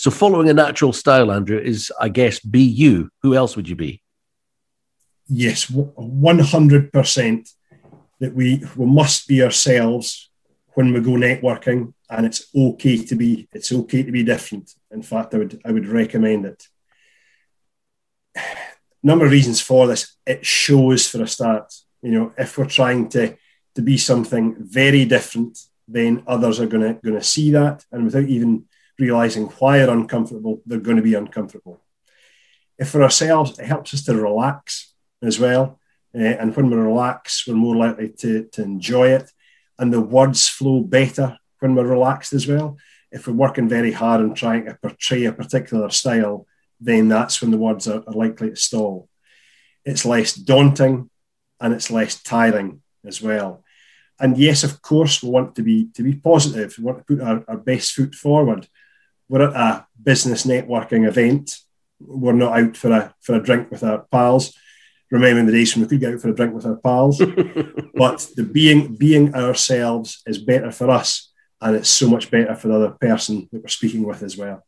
So following a natural style, Andrew, is I guess be you. Who else would you be? Yes, one hundred percent. That we we must be ourselves when we go networking, and it's okay to be it's okay to be different. In fact, I would I would recommend it. Number of reasons for this. It shows for a start. You know, if we're trying to to be something very different, then others are going to going to see that, and without even realizing why they're uncomfortable, they're going to be uncomfortable. If for ourselves, it helps us to relax as well. Uh, and when we relax, we're more likely to, to enjoy it. And the words flow better when we're relaxed as well. If we're working very hard and trying to portray a particular style, then that's when the words are, are likely to stall. It's less daunting and it's less tiring as well. And yes, of course, we want to be to be positive. We want to put our, our best foot forward we're at a business networking event. We're not out for a for a drink with our pals. Remembering the days when we could get out for a drink with our pals, but the being being ourselves is better for us, and it's so much better for the other person that we're speaking with as well.